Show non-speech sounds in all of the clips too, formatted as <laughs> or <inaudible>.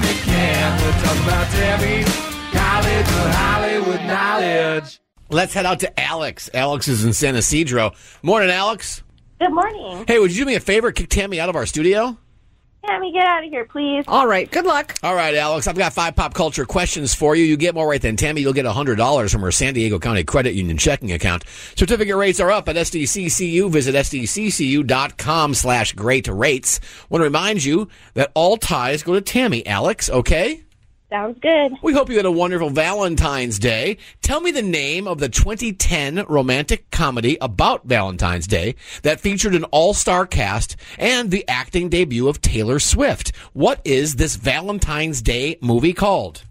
Tammy can. We're talking about Tammy's College of Hollywood Knowledge. Let's head out to Alex. Alex is in San Ysidro. Morning, Alex. Good morning. Hey, would you do me a favor? Kick Tammy out of our studio? Tammy, get out of here, please. All right. Good luck. All right, Alex. I've got five pop culture questions for you. You get more right than Tammy. You'll get $100 from her San Diego County Credit Union checking account. Certificate rates are up at SDCCU. Visit SDCCU.com slash great rates. want to remind you that all ties go to Tammy, Alex, okay? Sounds good. We hope you had a wonderful Valentine's Day. Tell me the name of the 2010 romantic comedy about Valentine's Day that featured an all-star cast and the acting debut of Taylor Swift. What is this Valentine's Day movie called?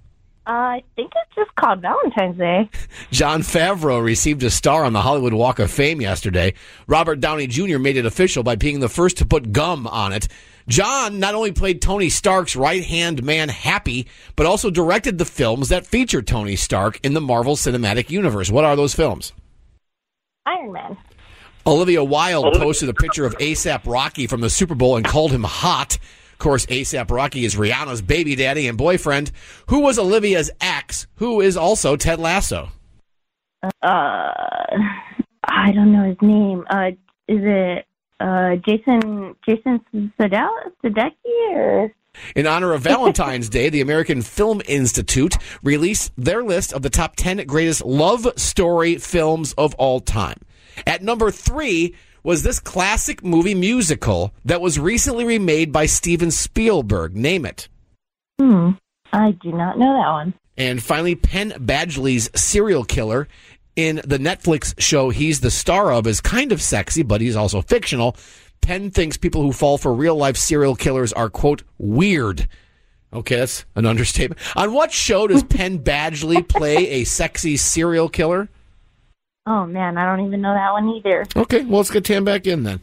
Uh, I think it's just called Valentine's Day. <laughs> Jon Favreau received a star on the Hollywood Walk of Fame yesterday. Robert Downey Jr. made it official by being the first to put gum on it. Jon not only played Tony Stark's right hand man Happy, but also directed the films that feature Tony Stark in the Marvel Cinematic Universe. What are those films? Iron Man. Olivia Wilde posted a picture of ASAP Rocky from the Super Bowl and called him hot. Of course, ASAP Rocky is Rihanna's baby daddy and boyfriend, who was Olivia's ex, who is also Ted Lasso. Uh, I don't know his name. Uh, is it uh, Jason Jason Sudeikis or? In honor of Valentine's Day, the American Film Institute released their list of the top 10 greatest love story films of all time. At number three was this classic movie musical that was recently remade by Steven Spielberg. Name it. Hmm. I do not know that one. And finally, Penn Badgley's serial killer in the Netflix show he's the star of is kind of sexy, but he's also fictional. Penn thinks people who fall for real life serial killers are, quote, weird. Okay, that's an understatement. On what show does <laughs> Penn Badgley play a sexy serial killer? Oh, man, I don't even know that one either. Okay, well, let's get Tam back in then.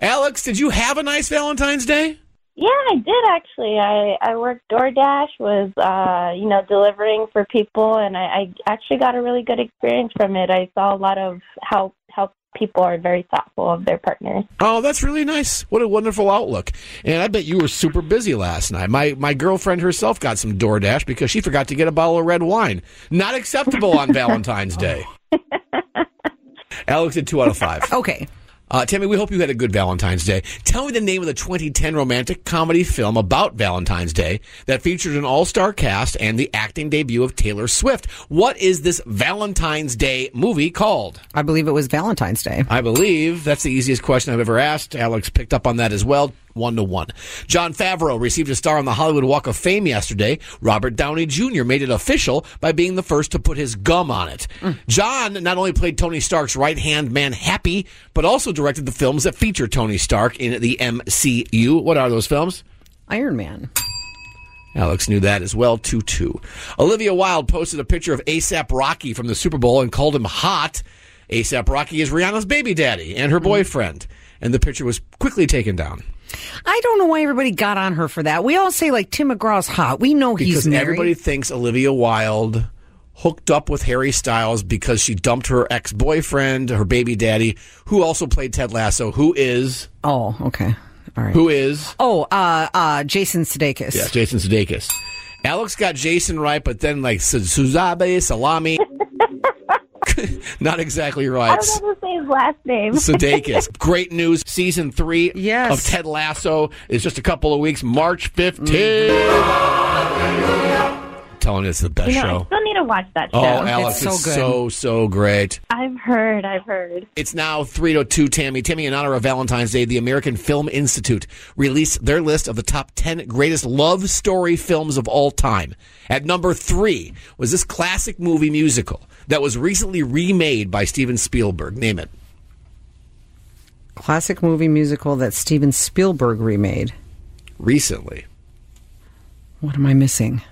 Alex, did you have a nice Valentine's Day? Yeah, I did actually. I I worked DoorDash, was uh, you know delivering for people, and I, I actually got a really good experience from it. I saw a lot of how how people are very thoughtful of their partners. Oh, that's really nice. What a wonderful outlook. And I bet you were super busy last night. My my girlfriend herself got some DoorDash because she forgot to get a bottle of red wine. Not acceptable on <laughs> Valentine's Day. <laughs> Alex did two out of five. Okay. Uh, Tammy, we hope you had a good Valentine's Day. Tell me the name of the 2010 romantic comedy film about Valentine's Day that featured an all-star cast and the acting debut of Taylor Swift. What is this Valentine's Day movie called? I believe it was Valentine's Day. I believe that's the easiest question I've ever asked. Alex picked up on that as well one to one. Jon Favreau received a star on the Hollywood Walk of Fame yesterday. Robert Downey Jr. made it official by being the first to put his gum on it. Mm. Jon not only played Tony Stark's right hand man Happy, but also directed the films that feature Tony Stark in the MCU. What are those films? Iron Man. Alex knew that as well, 2 2. Olivia Wilde posted a picture of ASAP Rocky from the Super Bowl and called him hot. ASAP Rocky is Rihanna's baby daddy and her mm. Boyfriend. And the picture was quickly taken down. I don't know why everybody got on her for that. We all say like Tim McGraw's hot. We know because he's married. everybody thinks Olivia Wilde hooked up with Harry Styles because she dumped her ex boyfriend, her baby daddy, who also played Ted Lasso, who is oh okay, all right, who is oh uh uh Jason Sudeikis. Yeah, Jason Sudeikis. Alex got Jason right, but then like Suzabe Salami. <laughs> <laughs> Not exactly right. I don't know to say his last name. Sudeikis. <laughs> Great news. Season three yes. of Ted Lasso is just a couple of weeks, March 15th. Mm. telling you, it's the best You know, I show. still need to watch that show. Oh, Alex, so it's good. so so great. I've heard, I've heard. It's now 302 Tammy. Tammy, in honor of Valentine's Day, the American Film Institute released their list of the top 10 greatest love story films of all time. At number three was this classic movie musical that was recently remade by Steven Spielberg. Name it. Classic movie musical that Steven Spielberg remade. Recently. What am I missing?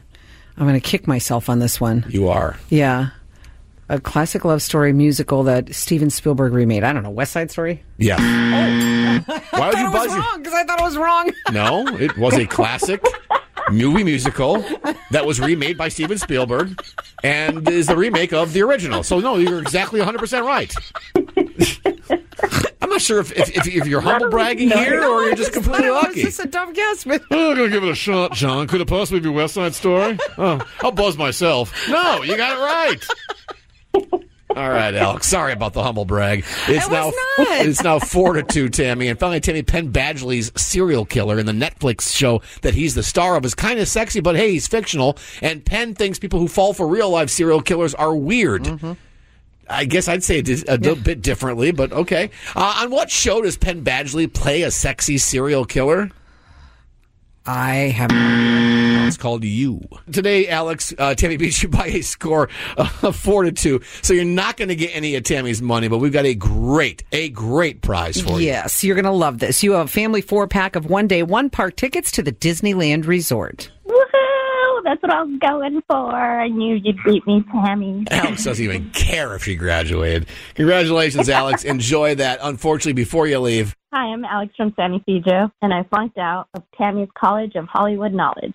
I'm going to kick myself on this one. You are. Yeah. A classic love story musical that Steven Spielberg remade. I don't know. West Side Story? Yeah. Oh. <laughs> Why would you thought it was buzz? wrong because I thought it was wrong. <laughs> No, it was a classic movie musical that was remade by Steven Spielberg and is the remake of the original. So, no, you're exactly 100% right. <laughs> I'm not sure if, if, if, if you're <laughs> humble bragging here or you're just <laughs> completely It was lucky. just a dumb guess, but <laughs> Oh, I'm going to give it a shot, John. Could it possibly be West Side Story? Oh, I'll buzz myself. No, you got it right. All right, Alex. Sorry about the humble brag. It's I now was not. it's now four to two, Tammy. And finally, Tammy Penn Badgley's serial killer in the Netflix show that he's the star of is kind of sexy, but hey, he's fictional. And Penn thinks people who fall for real life serial killers are weird. Mm-hmm. I guess I'd say it a little bit differently, but okay. Uh, on what show does Penn Badgley play a sexy serial killer? I have. It's called You. Today, Alex, uh, Tammy beats you by a score of four to two. So you're not going to get any of Tammy's money, but we've got a great, a great prize for you. Yes, you're going to love this. You have a family four pack of one day, one park tickets to the Disneyland Resort. That's what I was going for. I knew you'd beat me, Tammy. <laughs> Alex doesn't even care if she graduated. Congratulations, Alex. Enjoy that. Unfortunately, before you leave, Hi, I'm Alex from San Ysidro, and I flunked out of Tammy's College of Hollywood Knowledge.